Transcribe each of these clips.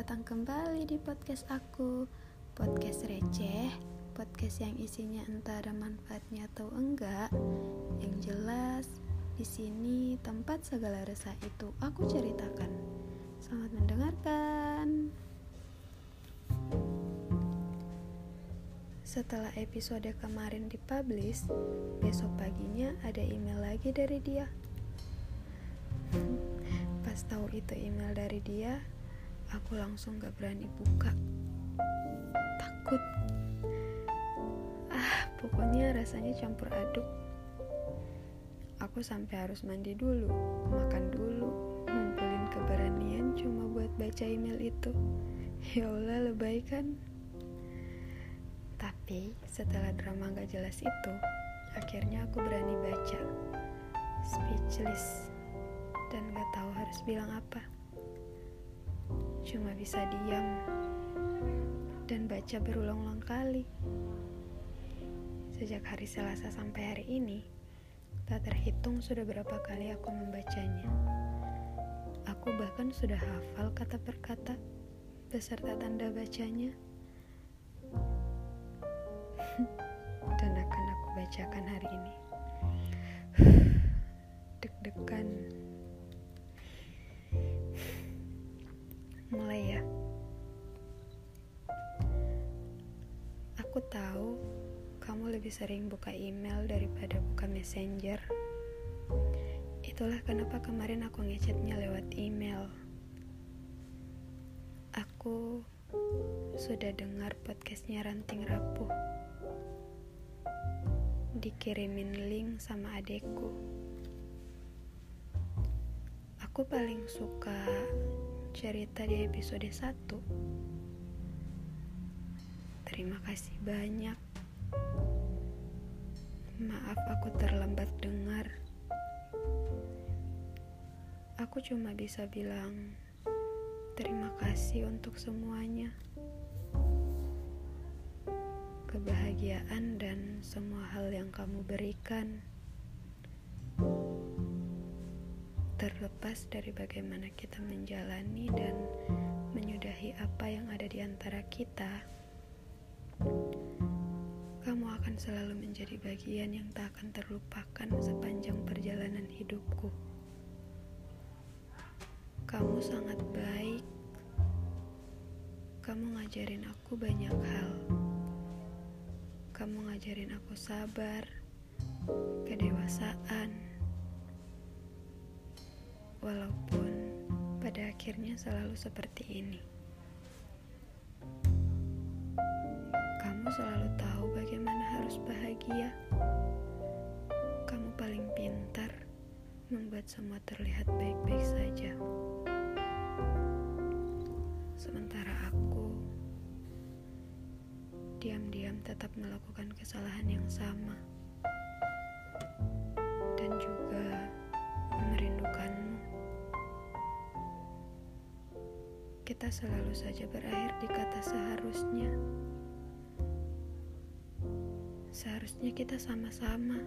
datang kembali di podcast aku. Podcast receh Podcast yang isinya entah ada manfaatnya atau enggak Yang jelas di sini tempat segala resah itu aku ceritakan. Selamat mendengarkan. Setelah episode kemarin dipublish Besok paginya ada email lagi dari dia. Pas tahu itu email dari dia, aku langsung gak berani buka. Takut. Ah pokoknya rasanya campur aduk. Aku sampai harus mandi dulu makan dulu ngumpulin keberanian cuma buat baca email itu. Ya Allah lebay kan? Tapi setelah drama gak jelas itu akhirnya aku berani baca. Speechless. Dan gak tahu harus bilang apa cuma bisa diam dan baca berulang-ulang kali. Sejak hari Selasa sampai hari ini, tak terhitung sudah berapa kali aku membacanya. Aku bahkan sudah hafal kata per kata beserta tanda bacanya. dan akan aku bacakan hari ini. Deg-degan. Lebih sering buka email daripada buka messenger. Itulah kenapa kemarin aku ngechatnya lewat email. Aku sudah dengar podcastnya Ranting Rapuh. Dikirimin link sama adekku. Aku paling suka cerita di episode 1 Terima kasih banyak. Maaf aku terlambat dengar. Aku cuma bisa bilang terima kasih untuk semuanya. Kebahagiaan dan semua hal yang kamu berikan. Terlepas dari bagaimana kita menjalani dan menyudahi apa yang ada di antara kita selalu menjadi bagian yang tak akan terlupakan sepanjang perjalanan hidupku. Kamu sangat baik. Kamu ngajarin aku banyak hal. Kamu ngajarin aku sabar, kedewasaan. Walaupun pada akhirnya selalu seperti ini. selalu tahu harus bahagia. Kamu paling pintar membuat semua terlihat baik-baik saja. Sementara aku diam-diam tetap melakukan kesalahan yang sama dan juga merindukanmu. Kita selalu saja berakhir di kata seharusnya. Seharusnya kita sama-sama.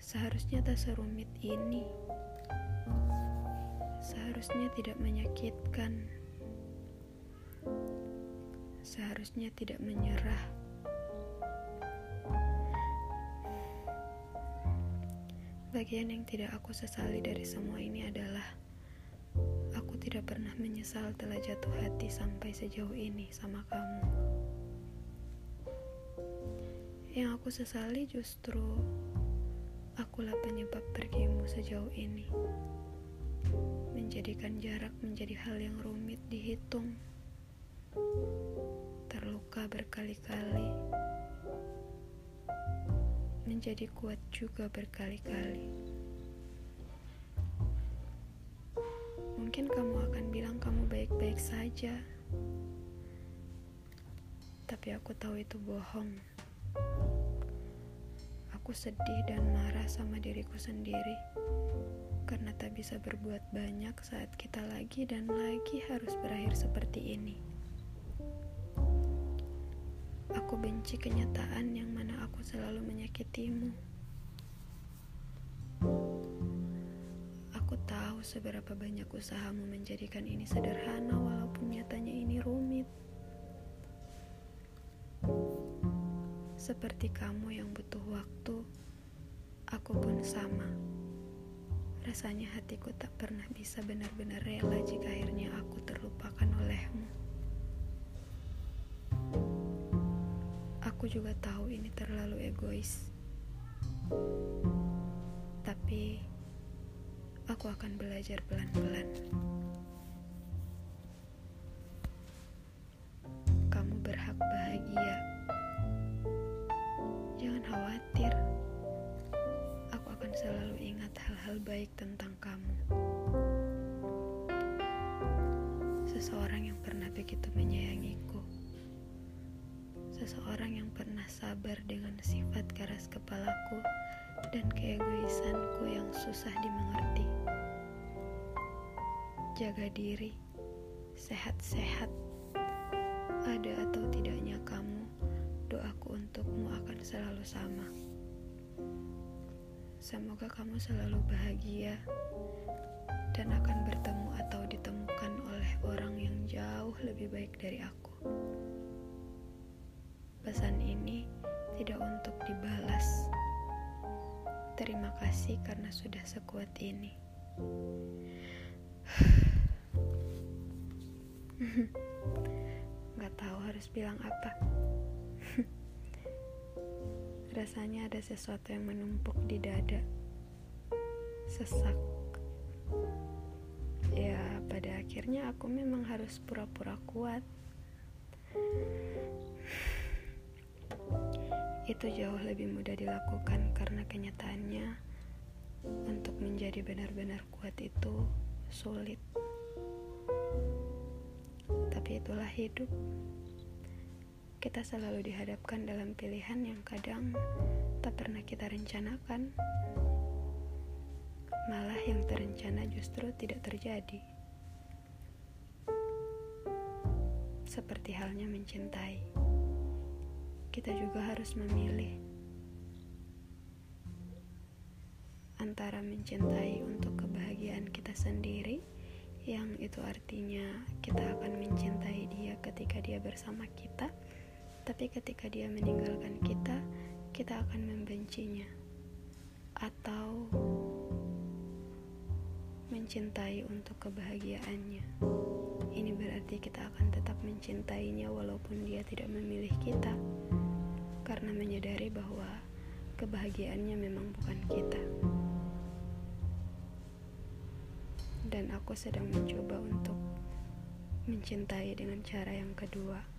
Seharusnya tak serumit ini. Seharusnya tidak menyakitkan. Seharusnya tidak menyerah. Bagian yang tidak aku sesali dari semua ini adalah aku tidak pernah menyesal telah jatuh hati sampai sejauh ini sama kamu. Yang aku sesali justru akulah penyebab pergimu sejauh ini. Menjadikan jarak menjadi hal yang rumit dihitung. Terluka berkali-kali. Menjadi kuat juga berkali-kali. Mungkin kamu akan bilang kamu baik-baik saja. Tapi aku tahu itu bohong. Aku sedih dan marah sama diriku sendiri karena tak bisa berbuat banyak saat kita lagi dan lagi harus berakhir seperti ini. Aku benci kenyataan yang mana aku selalu menyakitimu. Aku tahu seberapa banyak usahamu menjadikan ini sederhana walaupun nyatanya ini rumit. Seperti kamu yang butuh waktu, aku pun sama. Rasanya hatiku tak pernah bisa benar-benar rela jika akhirnya aku terlupakan olehmu. Aku juga tahu ini terlalu egois. Tapi aku akan belajar pelan-pelan. Hal-hal baik tentang kamu. Seseorang yang pernah begitu menyayangiku. Seseorang yang pernah sabar dengan sifat keras kepalaku dan keegoisanku yang susah dimengerti. Jaga diri, sehat-sehat. Ada atau tidaknya kamu, doaku untukmu akan selalu sama. Semoga kamu selalu bahagia dan akan bertemu atau ditemukan oleh orang yang jauh lebih baik dari aku. Pesan ini tidak untuk dibalas Terima kasih karena sudah sekuat ini. Gak tahu harus bilang apa. Rasanya ada sesuatu yang menumpuk di dada. Sesak. Ya, pada akhirnya aku memang harus pura-pura kuat. itu jauh lebih mudah dilakukan karena kenyataannya untuk menjadi benar-benar kuat itu sulit. Tapi itulah hidup. Kita selalu dihadapkan dalam pilihan yang kadang tak pernah kita rencanakan. Malah yang terencana justru tidak terjadi. Seperti halnya mencintai kita juga harus memilih antara mencintai untuk kebahagiaan kita sendiri, yang itu artinya kita akan mencintai dia ketika dia bersama kita, tapi ketika dia meninggalkan kita, kita akan membencinya, atau mencintai untuk kebahagiaannya. Ini berarti kita akan tetap mencintainya walaupun dia tidak memilih kita karena menyadari bahwa kebahagiaannya memang bukan kita. Dan aku sedang mencoba untuk mencintai dengan cara yang kedua.